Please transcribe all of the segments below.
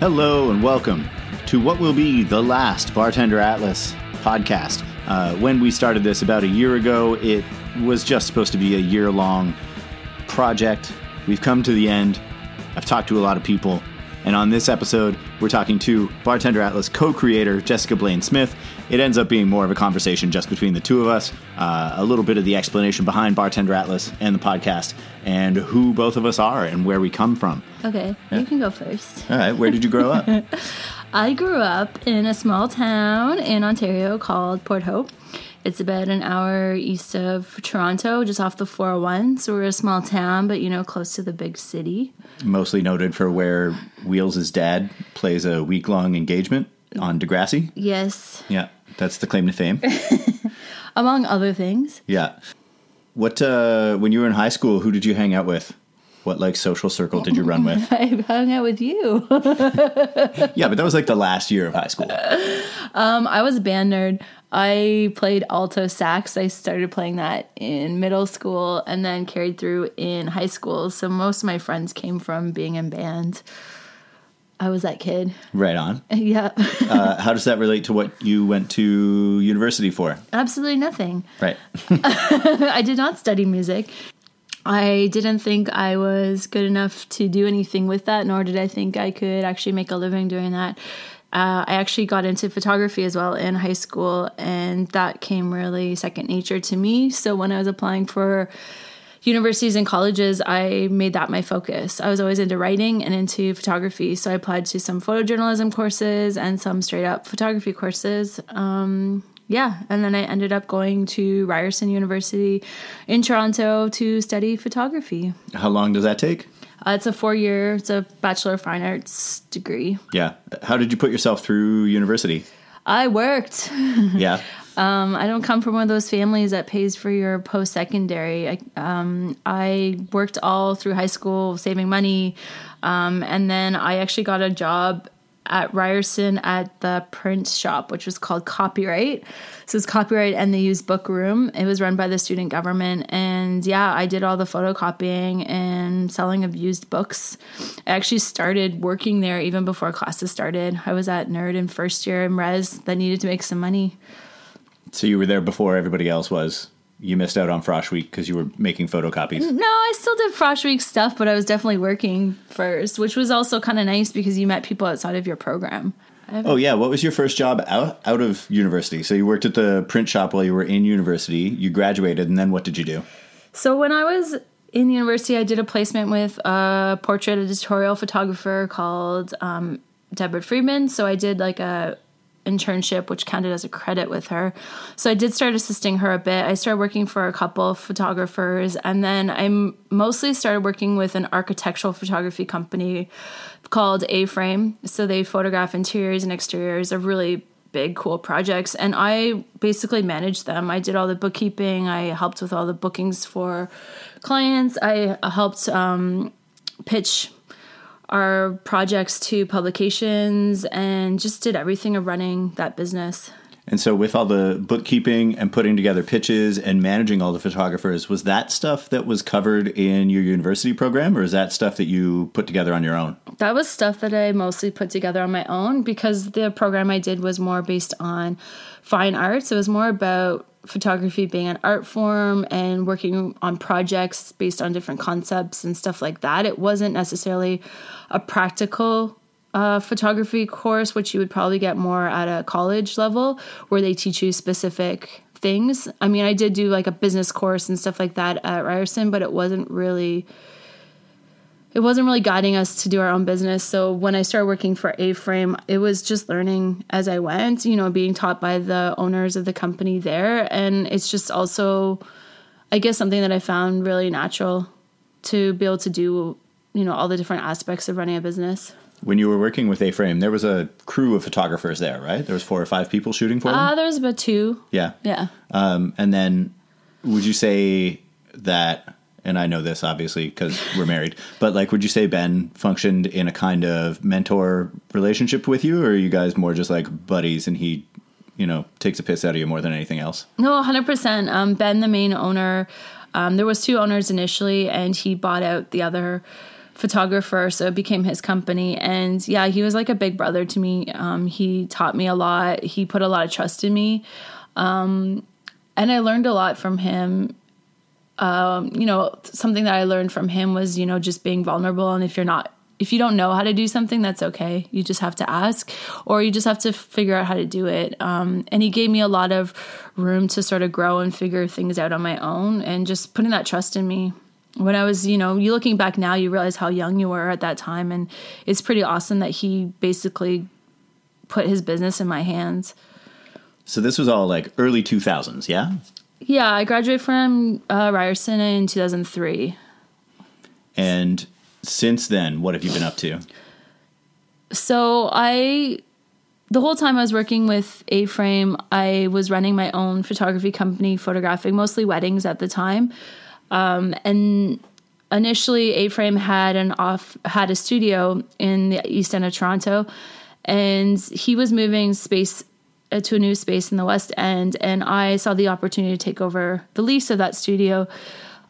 Hello and welcome to what will be the last Bartender Atlas podcast. Uh, when we started this about a year ago, it was just supposed to be a year long project. We've come to the end. I've talked to a lot of people. And on this episode, we're talking to Bartender Atlas co creator Jessica Blaine Smith. It ends up being more of a conversation just between the two of us, uh, a little bit of the explanation behind Bartender Atlas and the podcast, and who both of us are and where we come from. Okay, you can go first. All right, where did you grow up? I grew up in a small town in Ontario called Port Hope. It's about an hour east of Toronto, just off the 401. So we're a small town, but you know, close to the big city. Mostly noted for where Wheels' dad plays a week long engagement on Degrassi. Yes, Yeah, that's the claim to fame. among other things. Yeah. What, uh, when you were in high school, who did you hang out with? What, like, social circle did you run with? I hung out with you. Yeah, but that was like the last year of high school. Um, I was a band nerd. I played alto sax. I started playing that in middle school and then carried through in high school. So most of my friends came from being in band. I was that kid. Right on. Yeah, Uh, how does that relate to what you went to university for? absolutely nothing. Right. I did not study music. I didn't think I was good enough to do anything with that, nor did I think I could actually make a living doing that. Uh, I actually got into photography as well in high school, and that came really second nature to me. So when I was applying for universities and colleges, I made that my focus. I was always into writing and into photography, so I applied to some photojournalism courses and some straight up photography courses. Um, yeah, and then I ended up going to Ryerson University in Toronto to study photography. How long does that take? Uh, it's a four year, it's a Bachelor of Fine Arts degree. Yeah. How did you put yourself through university? I worked. Yeah. Um, I don't come from one of those families that pays for your post secondary. I, um, I worked all through high school saving money. Um, and then I actually got a job at Ryerson at the print shop, which was called Copyright. So it's Copyright and the used book room. It was run by the student government. And yeah, I did all the photocopying and selling of used books. I actually started working there even before classes started. I was at Nerd in first year in res that needed to make some money. So you were there before everybody else was. You missed out on Frosh Week because you were making photocopies. No, I still did Frosh Week stuff, but I was definitely working first, which was also kind of nice because you met people outside of your program. Oh yeah, what was your first job out out of university? So you worked at the print shop while you were in university. You graduated, and then what did you do? So when I was in university, I did a placement with a portrait editorial photographer called um, Deborah Friedman. So I did like a internship, which counted as a credit with her. So I did start assisting her a bit. I started working for a couple of photographers, and then I mostly started working with an architectural photography company called A Frame. So they photograph interiors and exteriors of really big, cool projects, and I basically managed them. I did all the bookkeeping. I helped with all the bookings for clients. I helped um, pitch our projects to publications and just did everything of running that business. And so, with all the bookkeeping and putting together pitches and managing all the photographers, was that stuff that was covered in your university program, or is that stuff that you put together on your own? That was stuff that I mostly put together on my own because the program I did was more based on fine arts. It was more about photography being an art form and working on projects based on different concepts and stuff like that. It wasn't necessarily a practical uh, photography course, which you would probably get more at a college level where they teach you specific things. I mean, I did do like a business course and stuff like that at Ryerson, but it wasn't really it wasn't really guiding us to do our own business. So when I started working for A Frame, it was just learning as I went, you know, being taught by the owners of the company there. And it's just also, I guess, something that I found really natural to be able to do, you know, all the different aspects of running a business. When you were working with A Frame, there was a crew of photographers there, right? There was four or five people shooting for them. Uh, was about two. yeah, Yeah. Um, and then, would you say that? And I know this obviously because we're married, but like, would you say Ben functioned in a kind of mentor relationship with you, or are you guys more just like buddies, and he, you know, takes a piss out of you more than anything else? No, 100%. Um, ben, the main owner, um, there was two owners initially, and he bought out the other photographer, so it became his company. And yeah, he was like a big brother to me. Um, he taught me a lot. He put a lot of trust in me, um, and I learned a lot from him. Um, you know, something that I learned from him was you know just being vulnerable, and if you're not if you don't know how to do something, that's okay. You just have to ask, or you just have to figure out how to do it. Um, and he gave me a lot of room to sort of grow and figure things out on my own, and just putting that trust in me when I was, you know, you looking back now, you realize how young you were at that time. And it's pretty awesome that he basically put his business in my hands. So this was all like early 2000s, yeah? Yeah, I graduated from uh, Ryerson in 2003. And since then, what have you been up to? So I, the whole time I was working with A Frame, I was running my own photography company, photographing mostly weddings at the time. Um, and initially, A Frame had an off had a studio in the east end of Toronto, and he was moving space uh, to a new space in the west end, and I saw the opportunity to take over the lease of that studio.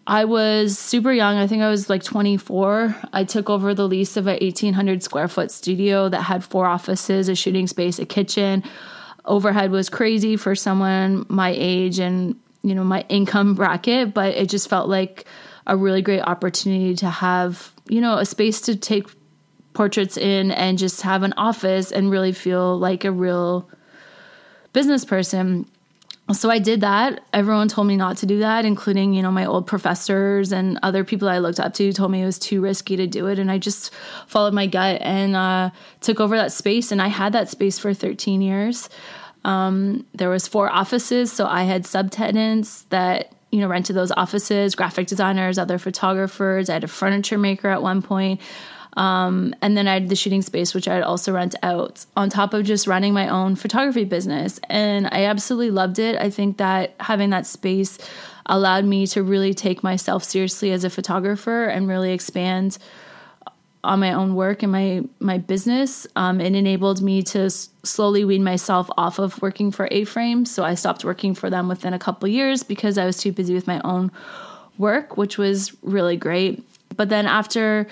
I was super young. I think I was like 24. I took over the lease of a 1800 square foot studio that had four offices, a shooting space, a kitchen. Overhead was crazy for someone my age and you know my income bracket but it just felt like a really great opportunity to have you know a space to take portraits in and just have an office and really feel like a real business person so I did that. Everyone told me not to do that, including, you know, my old professors and other people I looked up to told me it was too risky to do it. And I just followed my gut and uh, took over that space. And I had that space for 13 years. Um, there was four offices, so I had subtenants that you know rented those offices, graphic designers, other photographers. I had a furniture maker at one point. Um, and then I had the shooting space, which I'd also rent out on top of just running my own photography business. And I absolutely loved it. I think that having that space allowed me to really take myself seriously as a photographer and really expand on my own work and my my business. Um, it enabled me to s- slowly wean myself off of working for A Frame. So I stopped working for them within a couple years because I was too busy with my own work, which was really great. But then after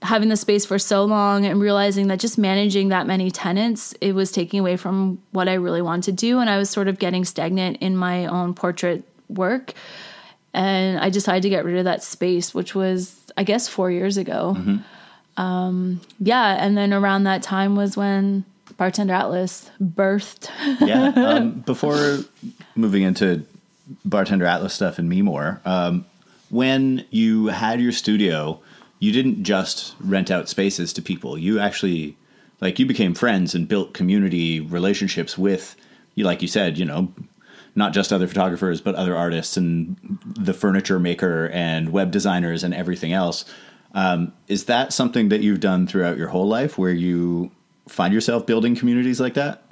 having the space for so long and realizing that just managing that many tenants, it was taking away from what I really wanted to do. And I was sort of getting stagnant in my own portrait work. And I decided to get rid of that space, which was, I guess, four years ago. Mm-hmm um, yeah, and then around that time was when Bartender Atlas birthed. yeah. Um, before moving into Bartender Atlas stuff and me more, um, when you had your studio, you didn't just rent out spaces to people. You actually, like, you became friends and built community relationships with, you, like you said, you know, not just other photographers, but other artists and the furniture maker and web designers and everything else. Um, is that something that you've done throughout your whole life where you find yourself building communities like that?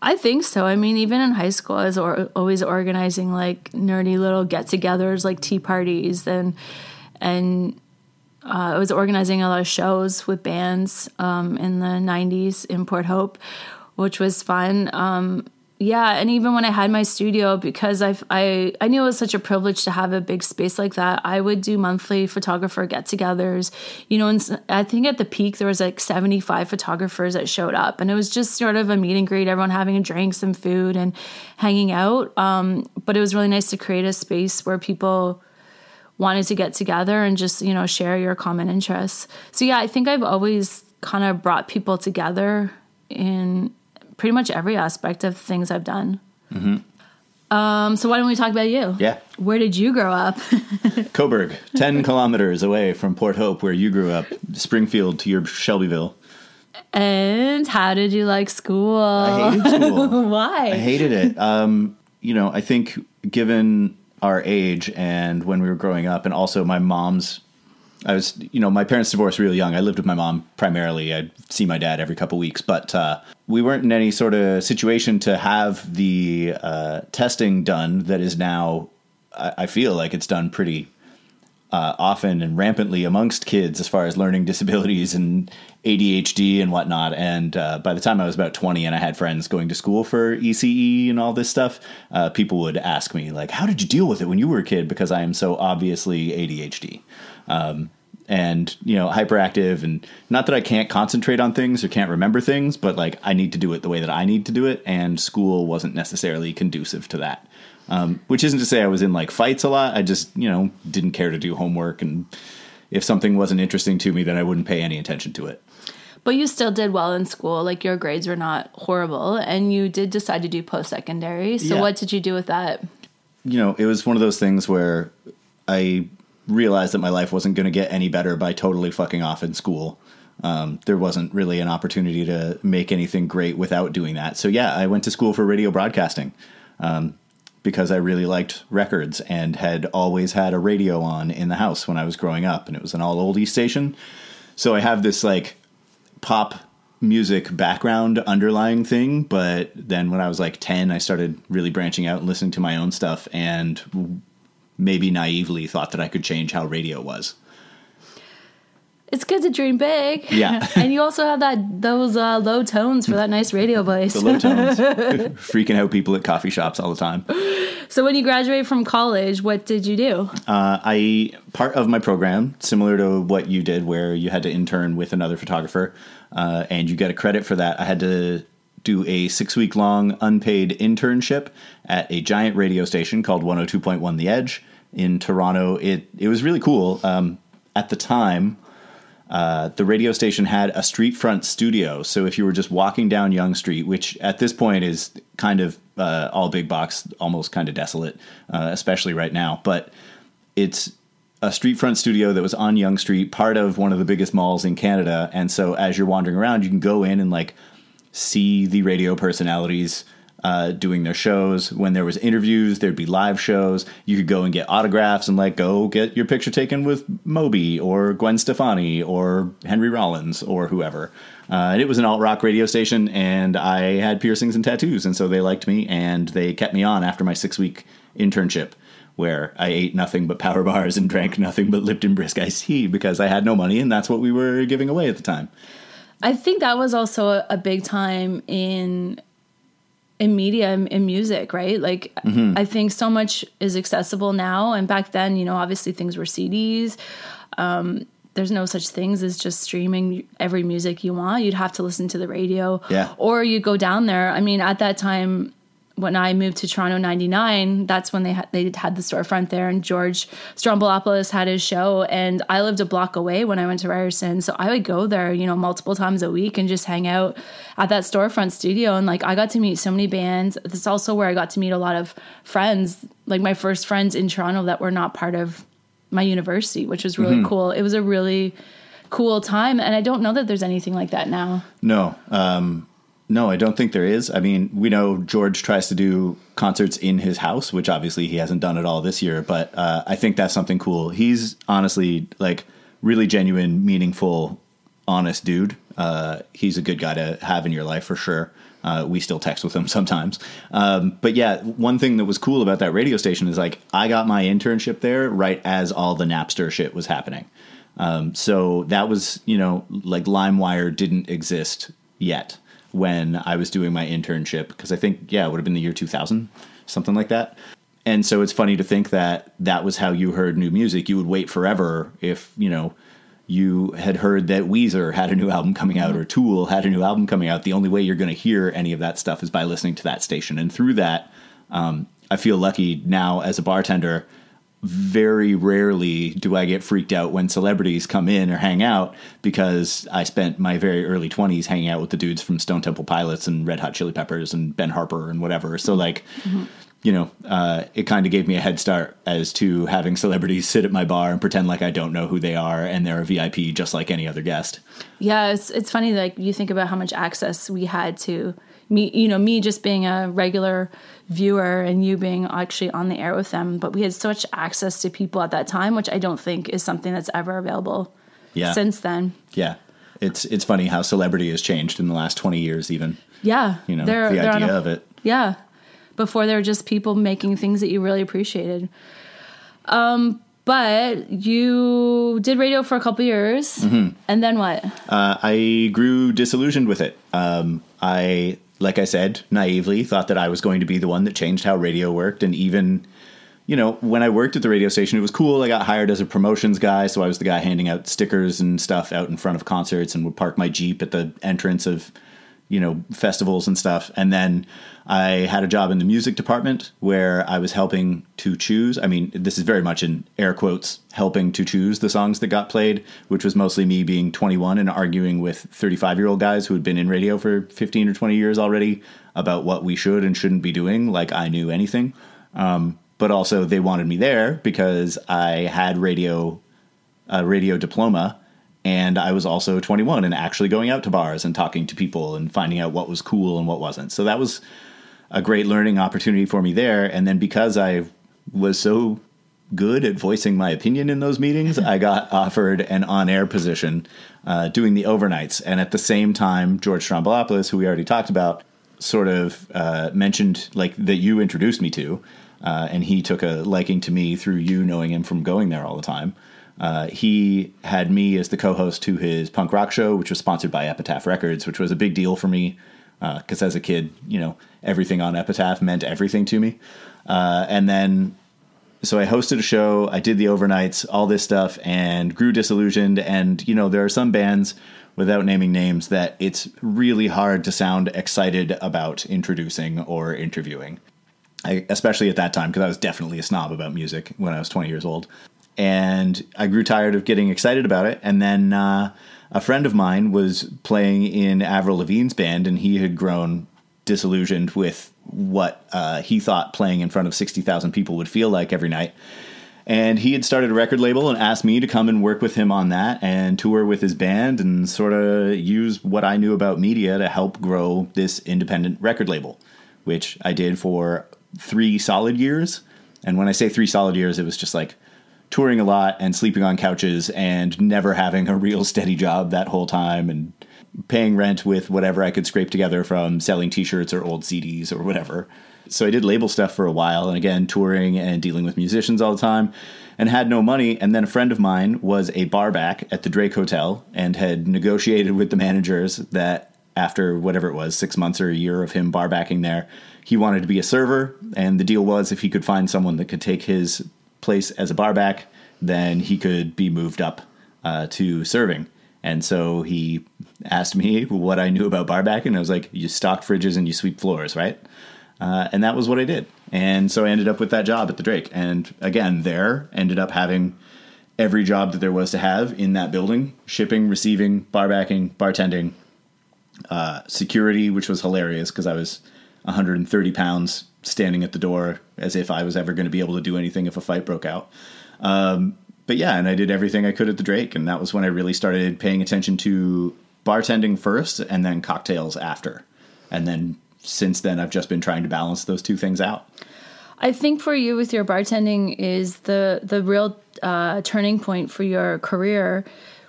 I think so. I mean, even in high school, I was or, always organizing like nerdy little get-togethers, like tea parties, and and uh, I was organizing a lot of shows with bands um, in the '90s in Port Hope, which was fun. Um, yeah and even when i had my studio because I've i i knew it was such a privilege to have a big space like that i would do monthly photographer get-togethers. You know and i think at the peak there was like 75 photographers that showed up and it was just sort of a meet and greet everyone having a drink some food and hanging out. Um, but it was really nice to create a space where people wanted to get together and just you know share your common interests. So yeah i think i've always kind of brought people together in pretty much every aspect of things I've done. Mm-hmm. Um, so why don't we talk about you? Yeah. Where did you grow up? Cobourg, 10 kilometers away from Port Hope, where you grew up, Springfield to your Shelbyville. And how did you like school? I hated school. why? I hated it. Um, you know, I think given our age and when we were growing up, and also my mom's I was, you know, my parents divorced real young. I lived with my mom primarily. I'd see my dad every couple weeks, but uh, we weren't in any sort of situation to have the uh, testing done that is now, I, I feel like it's done pretty uh, often and rampantly amongst kids as far as learning disabilities and ADHD and whatnot. And uh, by the time I was about 20 and I had friends going to school for ECE and all this stuff, uh, people would ask me, like, how did you deal with it when you were a kid? Because I am so obviously ADHD. Um, and you know hyperactive and not that I can't concentrate on things or can't remember things, but like I need to do it the way that I need to do it, and school wasn't necessarily conducive to that. Um, which isn't to say I was in like fights a lot. I just you know didn't care to do homework, and if something wasn't interesting to me, then I wouldn't pay any attention to it. But you still did well in school. Like your grades were not horrible, and you did decide to do post secondary. So Yeah. what did you do with that? you know, it was one of those things where I realized that my life wasn't going to get any better by totally fucking off in school. Um, there wasn't really an opportunity to make anything great without doing that. So yeah, I went to school for radio broadcasting um, because I really liked records and had always had a radio on in the house when I was growing up, and it was an all oldies station. So I have this like pop music background underlying thing, but then when I was like 10, I started really branching out and listening to my own stuff and maybe naively thought that I could change how radio was. It's good to dream big. Yeah. and you also have that those uh, low tones for that nice radio voice. The low tones, freaking out people at coffee shops all the time. so when you graduated from college, what did you do? Uh, I part of my program, similar to what you did, where you had to intern with another photographer, uh, and you get a credit for that. I had to do a six week long unpaid internship at a giant radio station called 102.1 The Edge in Toronto. It it was really cool. Um, at the time, uh, the radio station had a street front studio. So if you were just walking down Yonge Street, which at this point is kind of uh, all big box, almost kind of desolate, uh, especially right now, but it's a street front studio that was on Yonge Street, part of one of the biggest malls in Canada. And so as you're wandering around, you can go in and like see the radio personalities uh, doing their shows. When there was interviews, there'd be live shows. You could go and get autographs and like go get your picture taken with Moby or Gwen Stefani or Henry Rollins or whoever. Uh, and it was an alt rock radio station, and I had piercings and tattoos, and so they liked me, and they kept me on after my six week internship. Where I ate nothing but power bars and drank nothing but Lipton brisk iced tea because I had no money and that's what we were giving away at the time. I think that was also a, a big time in in media and in music, right? Like I think so much is accessible now, and back then, you know, obviously things were CDs. Um, there's no such things as just streaming every music you want. You'd have to listen to the radio, Yeah. or you go down there. I mean, at that time, when I moved to Toronto '99, that's when they had they had the storefront there, and George Stroumboulopoulos had his show, and I lived a block away when I went to Ryerson, so I would go there, you know, multiple times a week and just hang out at that storefront studio, and like I got to meet so many bands. It's also where I got to meet a lot of friends, like my first friends in Toronto that were not part of my university, which was really cool. It was a really cool time, and I don't know that there's anything like that now. No, um, no, I don't think there is. I mean, we know George tries to do concerts in his house, which obviously he hasn't done at all this year. But uh, I think that's something cool. He's honestly like really genuine, meaningful, honest dude. Uh, he's a good guy to have in your life for sure. Uh, we still text with him sometimes. Um, but yeah, one thing that was cool about that radio station is like I got my internship there right as all the Napster shit was happening. Um, so that was, you know, like LimeWire didn't exist yet when I was doing my internship because I think, yeah, it would have been the year 2000, something like that. And so it's funny to think that that was how you heard new music. You would wait forever if, you know, you had heard that Weezer had a new album coming out or Tool had a new album coming out. The only way you're going to hear any of that stuff is by listening to that station. And through that, um, I feel lucky now as a bartender. Very rarely do I get freaked out when celebrities come in or hang out because I spent my very early 20s hanging out with the dudes from Stone Temple Pilots and Red Hot Chili Peppers and Ben Harper and whatever. So, like, you know, uh, it kind of gave me a head start as to having celebrities sit at my bar and pretend like I don't know who they are and they're a VIP just like any other guest. Yeah, it's it's funny like you think about how much access we had to me you know me just being a regular viewer and you being actually on the air with them but we had such access to people at that time which I don't think is something that's ever available Yeah. since then. yeah. It's it's funny how celebrity has changed in the last 20 years even, Yeah. you know, they're- the they're idea a- of it. Yeah. Before they were just people making things that you really appreciated. Um but you did radio for a couple years Mm-hmm. and then what? Uh, I grew disillusioned with it. Um, I, like I said, naively thought that I was going to be the one that changed how radio worked, and even you know, when I worked at the radio station, it was cool. I got hired as a promotions guy, so I was the guy handing out stickers and stuff out in front of concerts, and would park my jeep at the entrance of you know festivals and stuff. And then i had a job in the music department where i was helping to choose. I mean this is very much in air quotes helping to choose the songs that got played which was mostly me being 21 and arguing with 35 year old guys who had been in radio for 15 or 20 years already about what we should and shouldn't be doing like i knew anything. Um, but also they wanted me there because i had radio a radio diploma and I was also 21 and actually going out to bars and talking to people and finding out what was cool and what wasn't. So that was a great learning opportunity for me there. And then because I was so good at voicing my opinion in those meetings, I got offered an on air position uh, doing the overnights. And at the same time, George Stroumboulopoulos, who we already talked about, sort of uh, mentioned like that you introduced me to. Uh, and he took a liking to me through you knowing him from going there all the time. Uh, he had me as the co-host to his punk rock show, which was sponsored by Epitaph Records, which was a big deal for me because uh, as a kid, you know, everything on Epitaph meant everything to me. Uh, and then, so I hosted a show, I did the overnights, all this stuff, and grew disillusioned. And you know, there are some bands, without naming names, that it's really hard to sound excited about introducing or interviewing. I, especially at that time, because I was definitely a snob about music when I was 20 years old and I grew tired of getting excited about it. And then uh, a friend of mine was playing in Avril Lavigne's band, and he had grown disillusioned with what uh, he thought playing in front of 60,000 people would feel like every night. And he had started a record label and asked me to come and work with him on that and tour with his band and sort of use what I knew about media to help grow this independent record label, which I did for three solid years. And when I say three solid years, it was just like touring a lot and sleeping on couches and never having a real steady job that whole time and paying rent with whatever I could scrape together from selling t-shirts or old CDs or whatever. So I did label stuff for a while and again touring and dealing with musicians all the time and had no money and then a friend of mine was a barback at the Drake Hotel and had negotiated with the managers that after whatever it was 6 months or a year of him barbacking there he wanted to be a server and the deal was if he could find someone that could take his place as a barback, then he could be moved up uh, to serving. And so he asked me what I knew about barback, And I was like, you stock fridges and you sweep floors, right? Uh, and that was what I did. And so I ended up with that job at the Drake. And again, there ended up having every job that there was to have in that building shipping, receiving, barbacking, bartending, uh, security, which was hilarious because I was 130 pounds standing at the door as if I was ever going to be able to do anything if a fight broke out. Um, but yeah, and I did everything I could at the Drake, and that was when I really started paying attention to bartending first and then cocktails after. And then since then, I've just been trying to balance those two things out. I think for you with your bartending is the the real uh, turning point for your career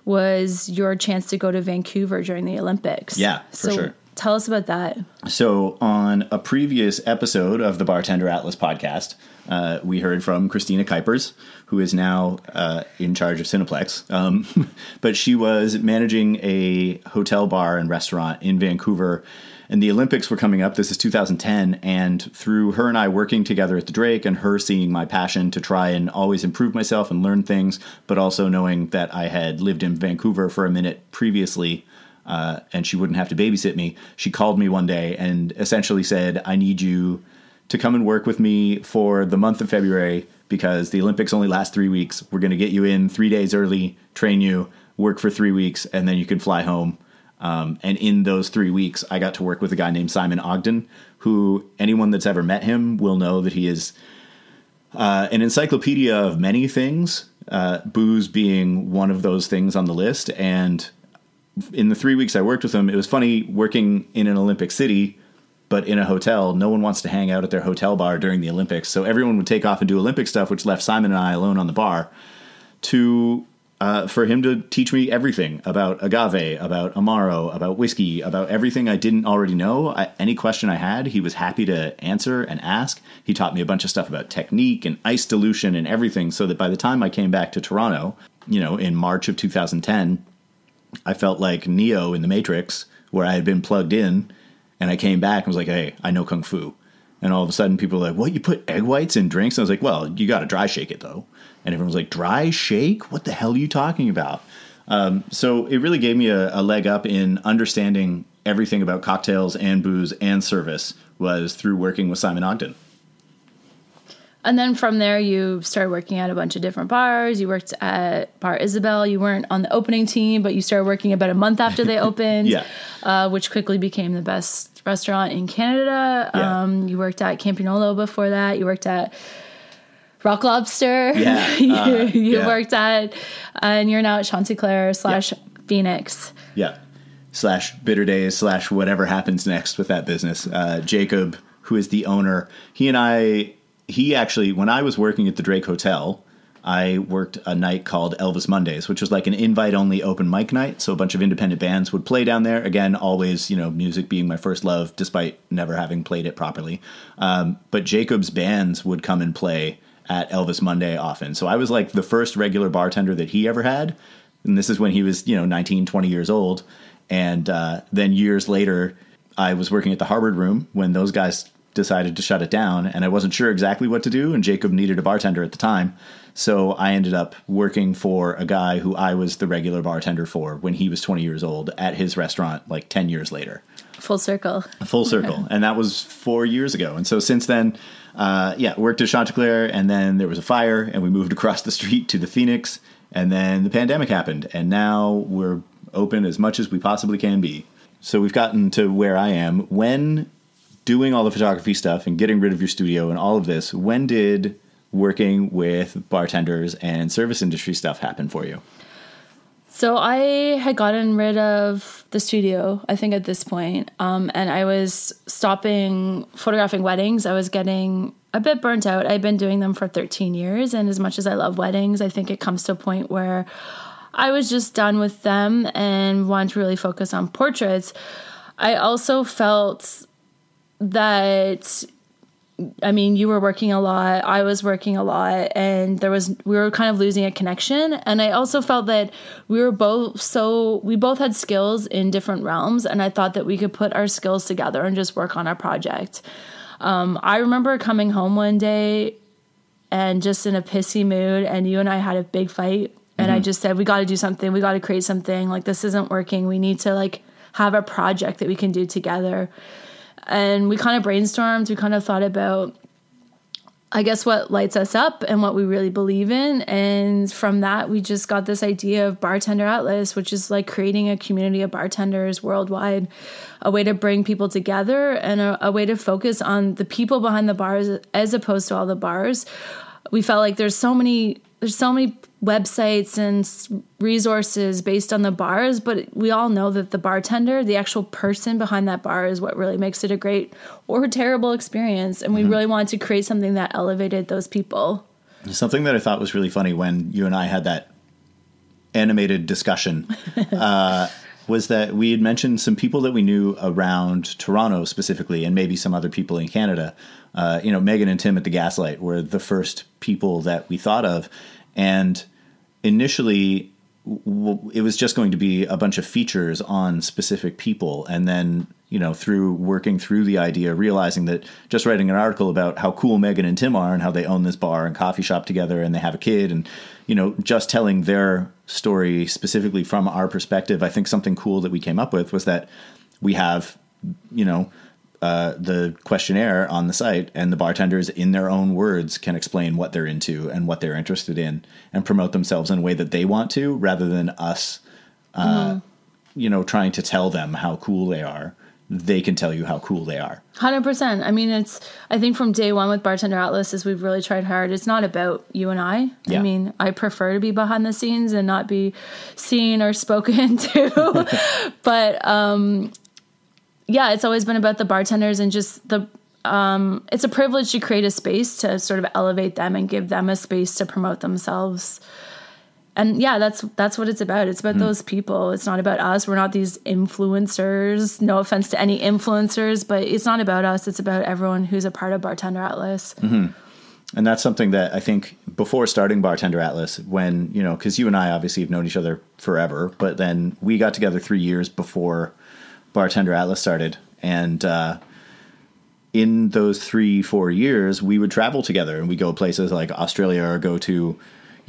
was your chance to go to Vancouver during the Olympics. Yeah, for so sure. Tell us about that. So, on a previous episode of the Bartender Atlas podcast, uh, we heard from Christina Kuipers, who is now uh, in charge of Cineplex. Um, but she was managing a hotel bar and restaurant in Vancouver. And the Olympics were coming up. This is 2010. And through her and I working together at the Drake and her seeing my passion to try and always improve myself and learn things, but also knowing that I had lived in Vancouver for a minute previously, uh, and she wouldn't have to babysit me. She called me one day and essentially said, I need you to come and work with me for the month of February because the Olympics only last three weeks. We're going to get you in three days early, train you, work for three weeks, and then you can fly home. Um, and in those three weeks, I got to work with a guy named Simon Ogden, who anyone that's ever met him will know that he is uh, an encyclopedia of many things, uh, booze being one of those things on the list. And in the three weeks I worked with him, it was funny working in an Olympic city, but in a hotel. No one wants to hang out at their hotel bar during the Olympics, so everyone would take off and do Olympic stuff, which left Simon and I alone on the bar. To uh, for him to teach me everything about agave, about amaro, about whiskey, about everything I didn't already know. I, any question I had, he was happy to answer and ask. He taught me a bunch of stuff about technique and ice dilution and everything, so that by the time I came back to Toronto, you know, in March of 2010 I felt like Neo in the Matrix, where I had been plugged in, and I came back and was like, "Hey, I know kung fu," And all of a sudden, people were like, "What? You put egg whites in drinks?" And I was like, "Well, you got to dry shake it though." And everyone was like, "Dry shake? What the hell are you talking about?" Um, so it really gave me a, a leg up in understanding everything about cocktails and booze and service was through working with Simon Ogden. And then from there, you started working at a bunch of different bars. You worked at Bar Isabel. You weren't on the opening team, but you started working about a month after they opened, Yeah. uh, which quickly became the best restaurant in Canada. Yeah. Um, you worked at Campagnolo before that. You worked at Rock Lobster. Yeah, you uh, you yeah. worked at, and you're now at Chantecler slash Phoenix. Yeah. Slash bitter days slash whatever happens next with that business. Uh, Jacob, who is the owner, he and I, he actually, when I was working at the Drake Hotel, I worked a night called Elvis Mondays, which was like an invite only open mic night. So a bunch of independent bands would play down there. Again, always, you know, music being my first love, despite never having played it properly. Um, but Jacob's bands would come and play at Elvis Monday often. So I was like the first regular bartender that he ever had. And this is when he was, you know, 19, 20 years old. And uh, then years later, I was working at the Harvard Room when those guys decided to shut it down, and I wasn't sure exactly what to do. And Jacob needed a bartender at the time, so I ended up working for a guy who I was the regular bartender for when he was 20 years old at his restaurant, like 10 years later. Full circle. full circle. And that was four years ago. And so since then uh, yeah worked at chantecler and then there was a fire and we moved across the street to the phoenix and then the pandemic happened and now we're open as much as we possibly can be. So we've gotten to where i am. When doing all the photography stuff and getting rid of your studio and all of this when did working with bartenders and service industry stuff happen for you So I had gotten rid of the studio, I think at this point, um, and I was stopping photographing weddings. I was getting a bit burnt out. I'd been doing them for 13 years, and as much as I love weddings, I think it comes to a point where I was just done with them and wanted to really focus on portraits. I also felt that I mean, you were working a lot, I was working a lot, and there was we were kind of losing a connection. And I also felt that we were both so we both had skills in different realms, and I thought that we could put our skills together and just work on our project. Um, I remember coming home one day and just in a pissy mood, and you and I had a big fight, and I just said, "We got to do something. We got to create something. Like this isn't working. We need to like have a project that we can do together." And we kind of brainstormed we kind of thought about i guess what lights us up and what we really believe in. And from that we just got this idea of bartender atlas which is like creating a community of bartenders worldwide a way to bring people together and a, a way to focus on the people behind the bars as opposed to all the bars. We felt like there's so many there's so many websites and resources based on the bars but we all know that the bartender the actual person behind that bar is what really makes it a great or a terrible experience and we really wanted to create something that elevated those people. Something that I thought was really funny when you and I had that animated discussion uh, was that we had mentioned some people that we knew around Toronto specifically, and maybe some other people in Canada. Uh, you know, Megan and Tim at the Gaslight were the first people that we thought of, and initially it was just going to be a bunch of features on specific people and then you know through working through the idea realizing that just writing an article about how cool megan and tim are and how they own this bar and coffee shop together and they have a kid and you know just telling their story specifically from our perspective i think something cool that we came up with was that we have you know uh, the questionnaire on the site, and the bartenders, in their own words, can explain what they're into and what they're interested in, and promote themselves in a way that they want to, rather than us, uh, you know, trying to tell them how cool they are. They can tell you how cool they are. Hundred percent. I mean, it's. I think from day one with Bartender Atlas, is we've really tried hard. It's not about you and I. Yeah. I mean, I prefer to be behind the scenes and not be seen or spoken to. but um, yeah, it's always been about the bartenders and just the. Um, it's a privilege to create a space to sort of elevate them and give them a space to promote themselves. And yeah, that's that's what it's about. It's about those people. It's not about us. We're not these influencers. No offense to any influencers, but it's not about us. It's about everyone who's a part of Bartender Atlas. And that's something that I think before starting Bartender Atlas, when, you know, because you and I obviously have known each other forever, but then we got together three years before Bartender Atlas started. And uh, in those three, four years, we would travel together and we go places like Australia or go to,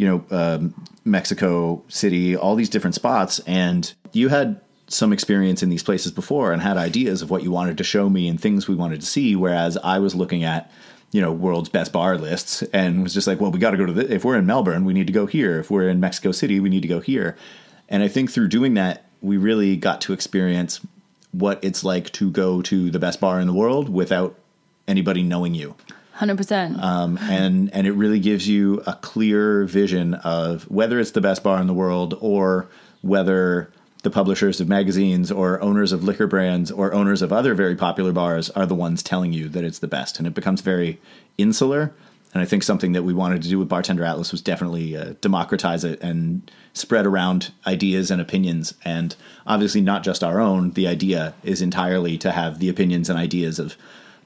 you know, um, Mexico City, all these different spots. And you had some experience in these places before and had ideas of what you wanted to show me and things we wanted to see. Whereas I was looking at, you know, world's best bar lists and was just like, well, we got to go to the, if we're in Melbourne, we need to go here. If we're in Mexico City, we need to go here. And I think through doing that, we really got to experience what it's like to go to the best bar in the world without anybody knowing you. Hundred percent. Um, and and it really gives you a clear vision of whether it's the best bar in the world or whether the publishers of magazines or owners of liquor brands or owners of other very popular bars are the ones telling you that it's the best. And it becomes very insular. And I think something that we wanted to do with Bartender Atlas was definitely uh, democratize it and spread around ideas and opinions. And obviously, not just our own. The idea is entirely to have the opinions and ideas of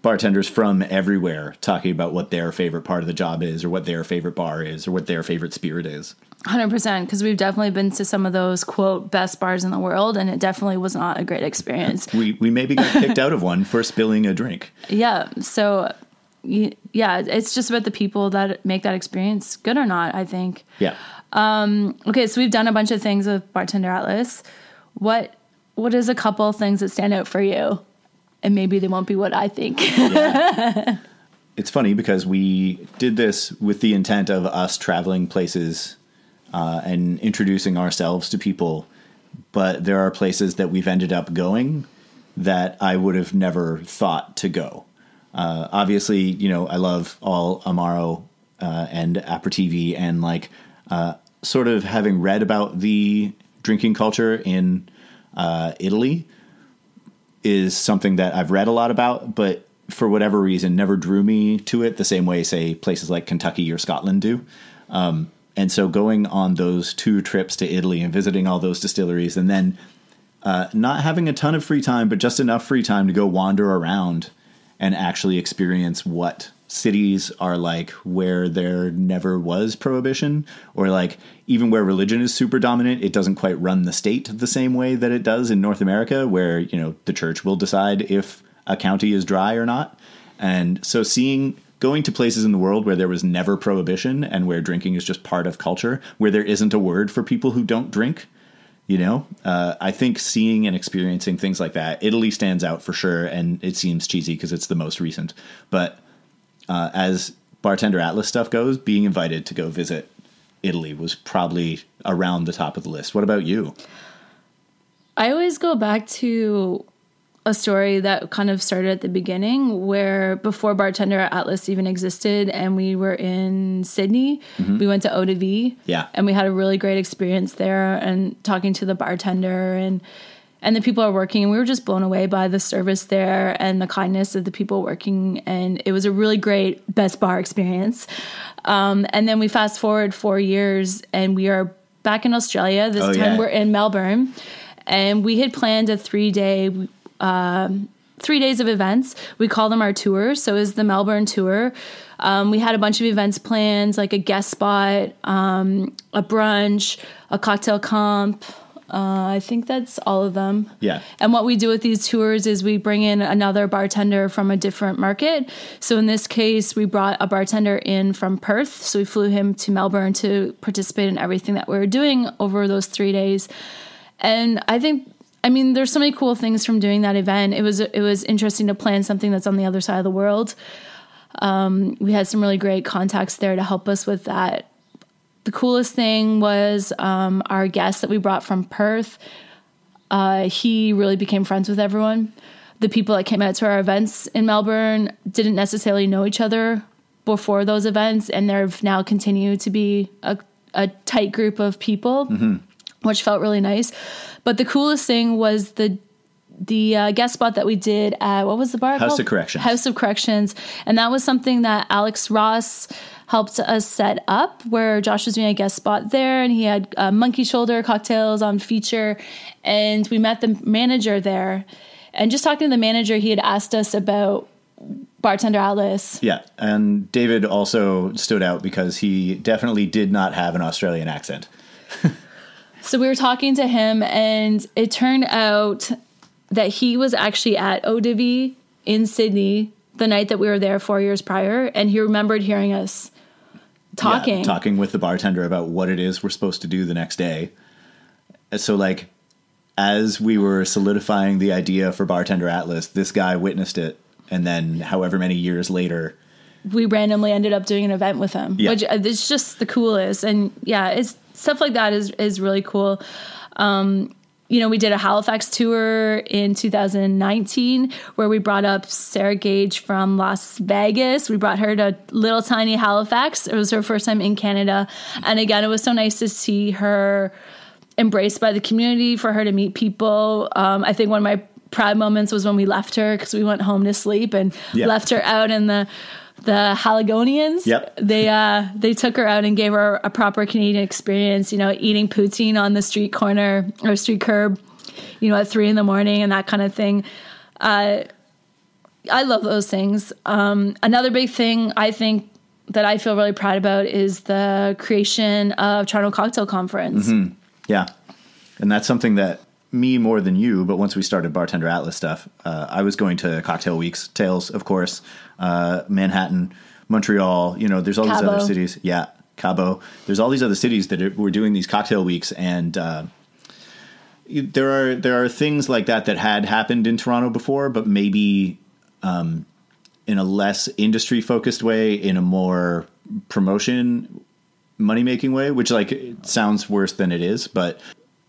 bartenders from everywhere talking about what their favorite part of the job is, or what their favorite bar is, or what their favorite spirit is. Hundred percent, because we've definitely been to some of those quote best bars in the world, and it definitely was not a great experience. We we maybe got kicked out of one for spilling a drink. Yeah, so yeah, it's just about the people that make that experience good or not. I think. Yeah. Um, okay, so we've done a bunch of things with Bartender Atlas. What what is a couple things that stand out for you? And maybe they won't be what I think. Yeah. it's funny because we did this with the intent of us traveling places uh, and introducing ourselves to people, but there are places that we've ended up going that I would have never thought to go. Uh, obviously, you know, I love all Amaro uh, and Aperitivi and like uh, sort of having read about the drinking culture in uh, Italy is something that I've read a lot about, but for whatever reason never drew me to it the same way, say, places like Kentucky or Scotland do. Um, and so going on those two trips to Italy and visiting all those distilleries and then uh, not having a ton of free time, but just enough free time to go wander around and actually experience what cities are like where there never was prohibition or like even where religion is super dominant it doesn't quite run the state the same way that it does in North America where you know the church will decide if a county is dry or not. And so seeing going to places in the world where there was never prohibition and where drinking is just part of culture where there isn't a word for people who don't drink you know uh, i think seeing and experiencing things like that italy stands out for sure and it seems cheesy because it's the most recent. But uh, as bartender atlas stuff goes being invited to go visit italy was probably around the top of the list. What about you? I always go back to a story that kind of started at the beginning where before bartender atlas even existed and we were in sydney mm-hmm. we went to eau de vie yeah. and we had a really great experience there and talking to the bartender and and the people are working and we were just blown away by the service there and the kindness of the people working and it was a really great best bar experience um, and then we fast forward four years and we are back in australia this Oh, time yeah. we're in melbourne and we had planned a three day um, three days of events. We call them our tours. So is the Melbourne tour. Um, we had a bunch of events planned, like a guest spot, um, a brunch, a cocktail comp. Uh, I think that's all of them. Yeah. And what we do with these tours is we bring in another bartender from a different market. So in this case, we brought a bartender in from Perth. So we flew him to Melbourne to participate in everything that we were doing over those three days. And I think I mean, there's so many cool things from doing that event. It was it was interesting to plan something that's on the other side of the world. Um, we had some really great contacts there to help us with that. The coolest thing was um, our guest that we brought from Perth. Uh, he really became friends with everyone. The people that came out to our events in Melbourne didn't necessarily know each other before those events, and they've now continued to be a, a tight group of people, which felt really nice. But the coolest thing was the the uh, guest spot that we did at what was the bar House called? of Corrections. House of Corrections, and that was something that Alex Ross helped us set up. Where Josh was doing a guest spot there, and he had uh, monkey shoulder cocktails on feature, and we met the manager there. And just talking to the manager, he had asked us about bartender Atlas. yeah and david also stood out because he definitely did not have an australian accent So we were talking to him, and it turned out that he was actually at Vie in Sydney the night that we were there four years prior, and he remembered hearing us talking. Yeah, talking with the bartender about what it is we're supposed to do the next day. So like as we were solidifying the idea for Bartender Atlas, this guy witnessed it and then however many years later we randomly ended up doing an event with him, Yeah. which uh, it's just the coolest. And yeah, it's stuff like that is is really cool. Um, you know, we did a Halifax tour in 2019 where we brought up Sarah Gage from Las Vegas. We brought her to little tiny Halifax. It was her first time in Canada. And again, it was so nice to see her embraced by the community, for her to meet people. Um, I think one of my proud moments was when we left her because we went home to sleep and Yeah. left her out in the the Haligonians. Yep. They uh they took her out and gave her a proper Canadian experience, you know, eating poutine on the street corner or street curb, you know, at three in the morning and that kind of thing. Uh I love those things. Um another big thing I think that I feel really proud about is the creation of Toronto Cocktail Conference. Yeah. And that's something that me more than you, but once we started Bartender Atlas stuff, uh, I was going to cocktail weeks, Tales, of course, uh, Manhattan, Montreal, you know, there's all these other cities. Yeah. Cabo. There's all these other cities that are, were doing these cocktail weeks. And, uh, there are, there are things like that that had happened in Toronto before, but maybe, um, in a less industry focused way, in a more promotion money making way, which like it sounds worse than it is, but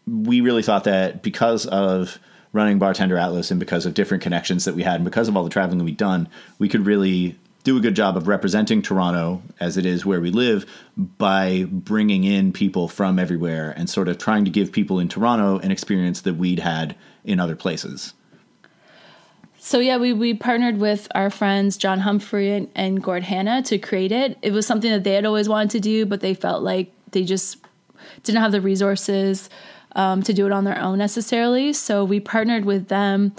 we really thought that because of running Bartender Atlas and because of different connections that we had and because of all the traveling we'd done, we could really do a good job of representing Toronto as it is where we live by bringing in people from everywhere and sort of trying to give people in Toronto an experience that we'd had in other places. So yeah, we we partnered with our friends John Humphrey and, and Gord Hanna to create it. It was something that they had always wanted to do, but they felt like they just didn't have the resources um, to do it on their own necessarily. So we partnered with them,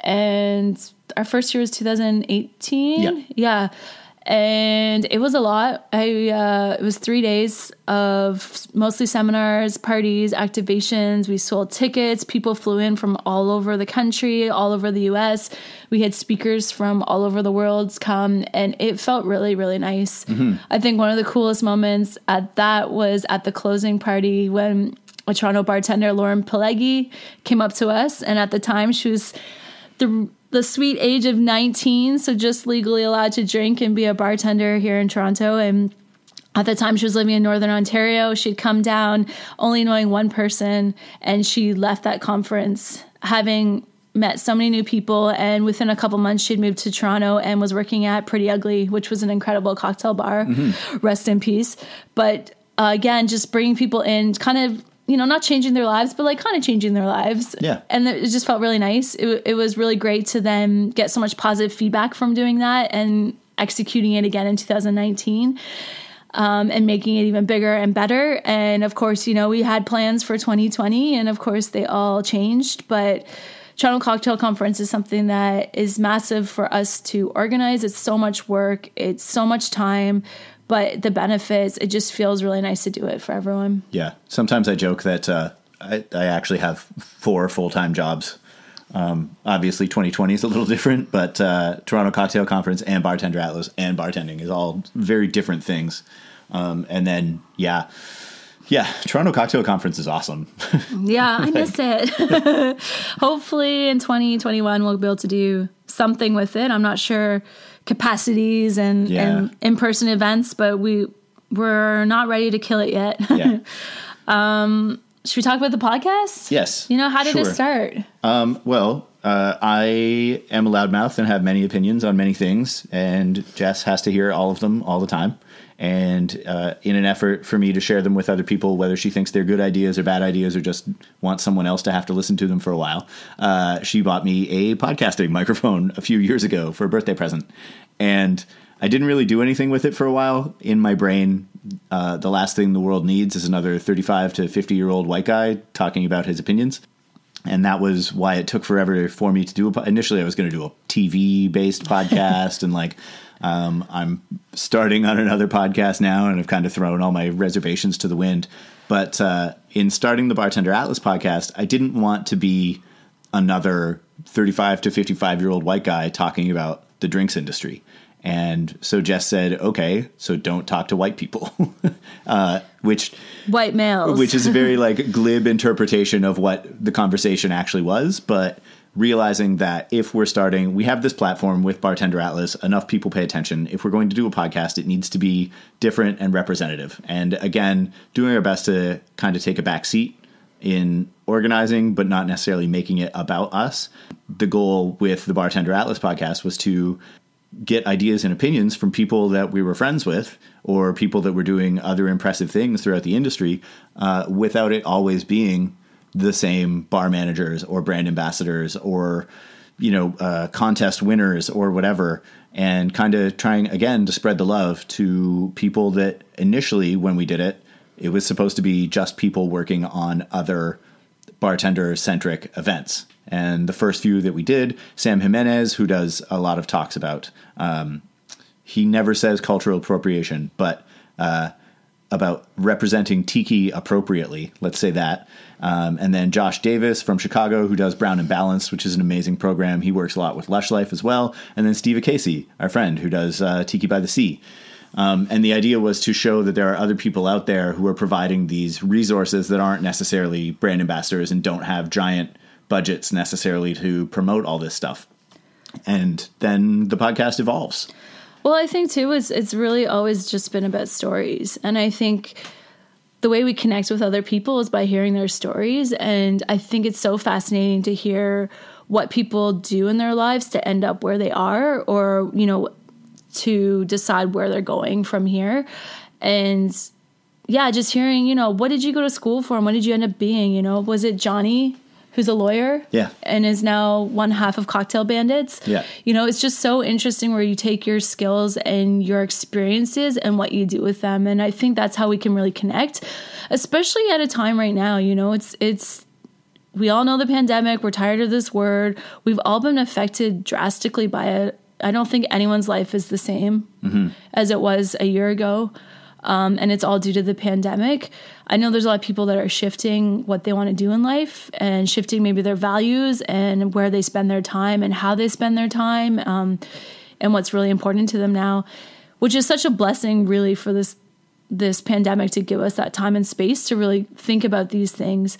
and our first year was 2018. Yeah. yeah. And it was a lot. I uh, it was three days of mostly seminars, parties, activations. We sold tickets. People flew in from all over the country, all over the U.S. We had speakers from all over the world come, and it felt really, really nice. I think one of the coolest moments at that was at the closing party when a Toronto bartender, Lauren Pelegi, came up to us, and at the time she was the the sweet age of 19, so just legally allowed to drink and be a bartender here in Toronto. And at the time, she was living in Northern Ontario. She'd come down only knowing one person, and she left that conference having met so many new people. And within a couple months, she'd moved to Toronto and was working at Pretty Ugly, which was an incredible cocktail bar. Rest in peace. But uh, again, just bringing people in, kind of you know, not changing their lives, but like kind of changing their lives. Yeah. And it just felt really nice. It, it was really great to then get so much positive feedback from doing that and executing it again in 2019 um, and making it even bigger and better. And of course, you know, we had plans for 2020 and of course they all changed, but Toronto Cocktail Conference is something that is massive for us to organize. It's so much work, it's so much time, but the benefits, it just feels really nice to do it for everyone. Yeah. Sometimes I joke that uh, I, I actually have four full time jobs. Um, obviously, 2020 is a little different, but uh, Toronto Cocktail Conference and Bartender Atlas and bartending is all very different things. Um, and then, yeah, yeah, Toronto Cocktail Conference is awesome. Yeah, I miss it. Hopefully in 2021 we'll be able to do something with it. I'm not sure capacities and, Yeah. and in-person events, but we we're not ready to kill it yet. yeah. Should we talk about the podcast? Yes. You know, how did it start? Um, well, uh, I am a loudmouth and have many opinions on many things, and Jess has to hear all of them all the time. And uh, in an effort for me to share them with other people, whether she thinks they're good ideas or bad ideas, or just wants someone else to have to listen to them for a while, uh, she bought me a podcasting microphone a few years ago for a birthday present. And I didn't really do anything with it for a while. In my brain, uh, the last thing the world needs is another 35 to 50 year old white guy talking about his opinions and that was why it took forever for me to do a po- initially i was going to do a tv based podcast and like um, i'm starting on another podcast now and i've kind of thrown all my reservations to the wind but uh, in starting the bartender atlas podcast i didn't want to be another 35 to 55 year old white guy talking about the drinks industry. And so Jess said, okay, so don't talk to white people, uh, which white males, which is a very like glib interpretation of what the conversation actually was. But realizing that if we're starting, we have this platform with Bartender Atlas, enough people pay attention. If we're going to do a podcast, it needs to be different and representative. And again, doing our best to kind of take a back seat in organizing, but not necessarily making it about us. The goal with the Bartender Atlas podcast was to get ideas and opinions from people that we were friends with or people that were doing other impressive things throughout the industry uh, without it always being the same bar managers or brand ambassadors or you know uh, contest winners or whatever and kind of trying again to spread the love to people that initially when we did it it was supposed to be just people working on other bartender centric events. And the first few that we did, Sam Jimenez, who does a lot of talks about, um, he never says cultural appropriation, but uh, about representing tiki appropriately. Let's say that. Um, and then Josh Davis from Chicago, who does Brown and Balanced, which is an amazing program. He works a lot with Lush Life as well. And then Steve Casey, our friend, who does uh, Tiki by the Sea. Um, and the idea was to show that there are other people out there who are providing these resources that aren't necessarily brand ambassadors and don't have giant budgets necessarily to promote all this stuff. And then the podcast evolves. Well, I think too it's it's really always just been about stories. And I think the way we connect with other people is by hearing their stories and I think it's so fascinating to hear what people do in their lives to end up where they are or, you know, to decide where they're going from here. And yeah, just hearing, you know, what did you go to school for and what did you end up being? You know, was it Johnny who's a lawyer yeah. and is now one half of cocktail bandits. Yeah. You know it's just so interesting where you take your skills and your experiences and what you do with them. And i think that's how we can really connect especially at a time right now you know it's it's we all know the pandemic we're tired of this word. We've all been affected drastically by it. I don't think anyone's life is the same mm-hmm. as it was a year ago um, and it's all due to the pandemic. I know there's a lot of people that are shifting what they want to do in life and shifting maybe their values and where they spend their time and how they spend their time um, and what's really important to them now, which is such a blessing, really, for this this pandemic to give us that time and space to really think about these things.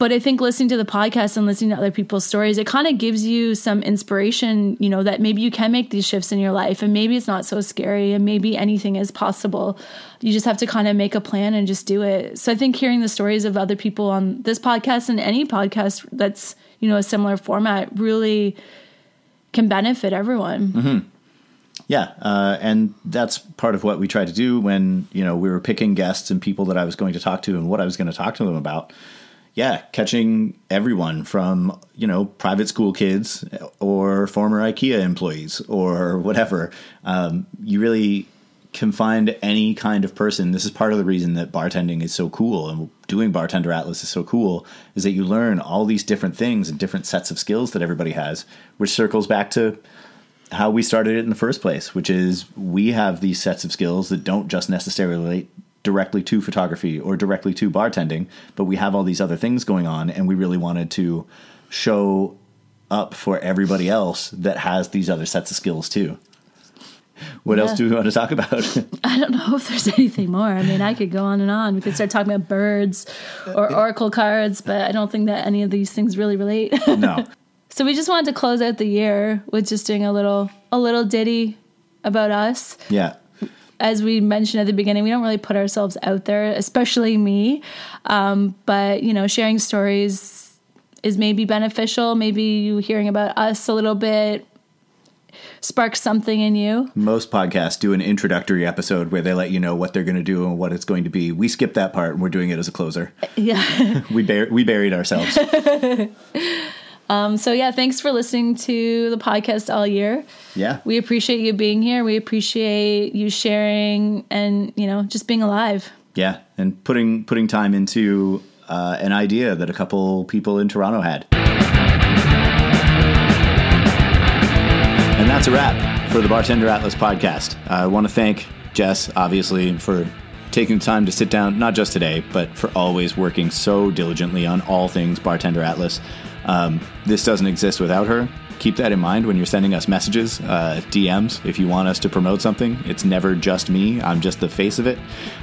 But I think listening to the podcast and listening to other people's stories, it kind of gives you some inspiration, you know, that maybe you can make these shifts in your life and maybe it's not so scary and maybe anything is possible. You just have to kind of make a plan and just do it. So I think hearing the stories of other people on this podcast and any podcast that's, you know, a similar format really can benefit everyone. Mm-hmm. Yeah, uh, and that's part of what we try to do when you know we were picking guests and people that I was going to talk to and what I was going to talk to them about yeah, catching everyone from, you know, private school kids or former IKEA employees or whatever. Um, you really can find any kind of person. This is part of the reason that bartending is so cool and doing Bartender Atlas is so cool is that you learn all these different things and different sets of skills that everybody has, which circles back to how we started it in the first place, which is we have these sets of skills that don't just necessarily directly to photography or directly to bartending, but we have all these other things going on, and we really wanted to show up for everybody else that has these other sets of skills too. What yeah. else do we want to talk about? I don't know if there's anything more. I mean, I could go on and on. We could start talking about birds or oracle cards, but I don't think that any of these things really relate. No. so we just wanted to close out the year with just doing a little a little ditty about us. Yeah as we mentioned at the beginning, we don't really put ourselves out there, especially me. Um, but you know, sharing stories is maybe beneficial. Maybe you hearing about us a little bit sparks something in you. Most podcasts do an introductory episode where they let you know what they're going to do and what it's going to be. We skip that part and we're doing it as a closer. Yeah. we bar- we buried ourselves. Um, so yeah, thanks for listening to the podcast all year. Yeah, we appreciate you being here. We appreciate you sharing and you know just being alive. Yeah, and putting putting time into uh, an idea that a couple people in Toronto had. And that's a wrap for the Bartender Atlas podcast. I want to thank Jess, obviously, for taking the time to sit down, not just today, but for always working so diligently on all things Bartender Atlas. Um, this doesn't exist without her. keep that in mind when you're sending us messages, uh, DMs. If you want us to promote something, it's never just me. I'm just the face of it.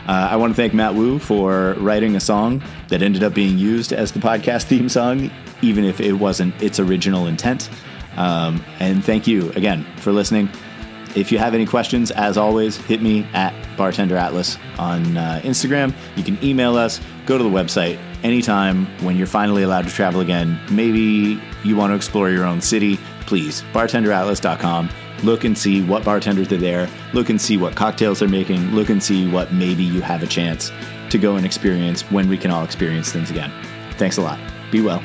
Uh, I want to thank Matt Wu for writing a song that ended up being used as the podcast theme song, even if it wasn't its original intent. Um, and thank you again for listening. If you have any questions, as always, hit me at Bartender Atlas on uh, Instagram. You can email us, go to the website anytime when you're finally allowed to travel again. Maybe you want to explore your own city, please, bartenderatlas.com. Look and see what bartenders are there. Look and see what cocktails they're making. Look and see what maybe you have a chance to go and experience when we can all experience things again. Thanks a lot. Be well.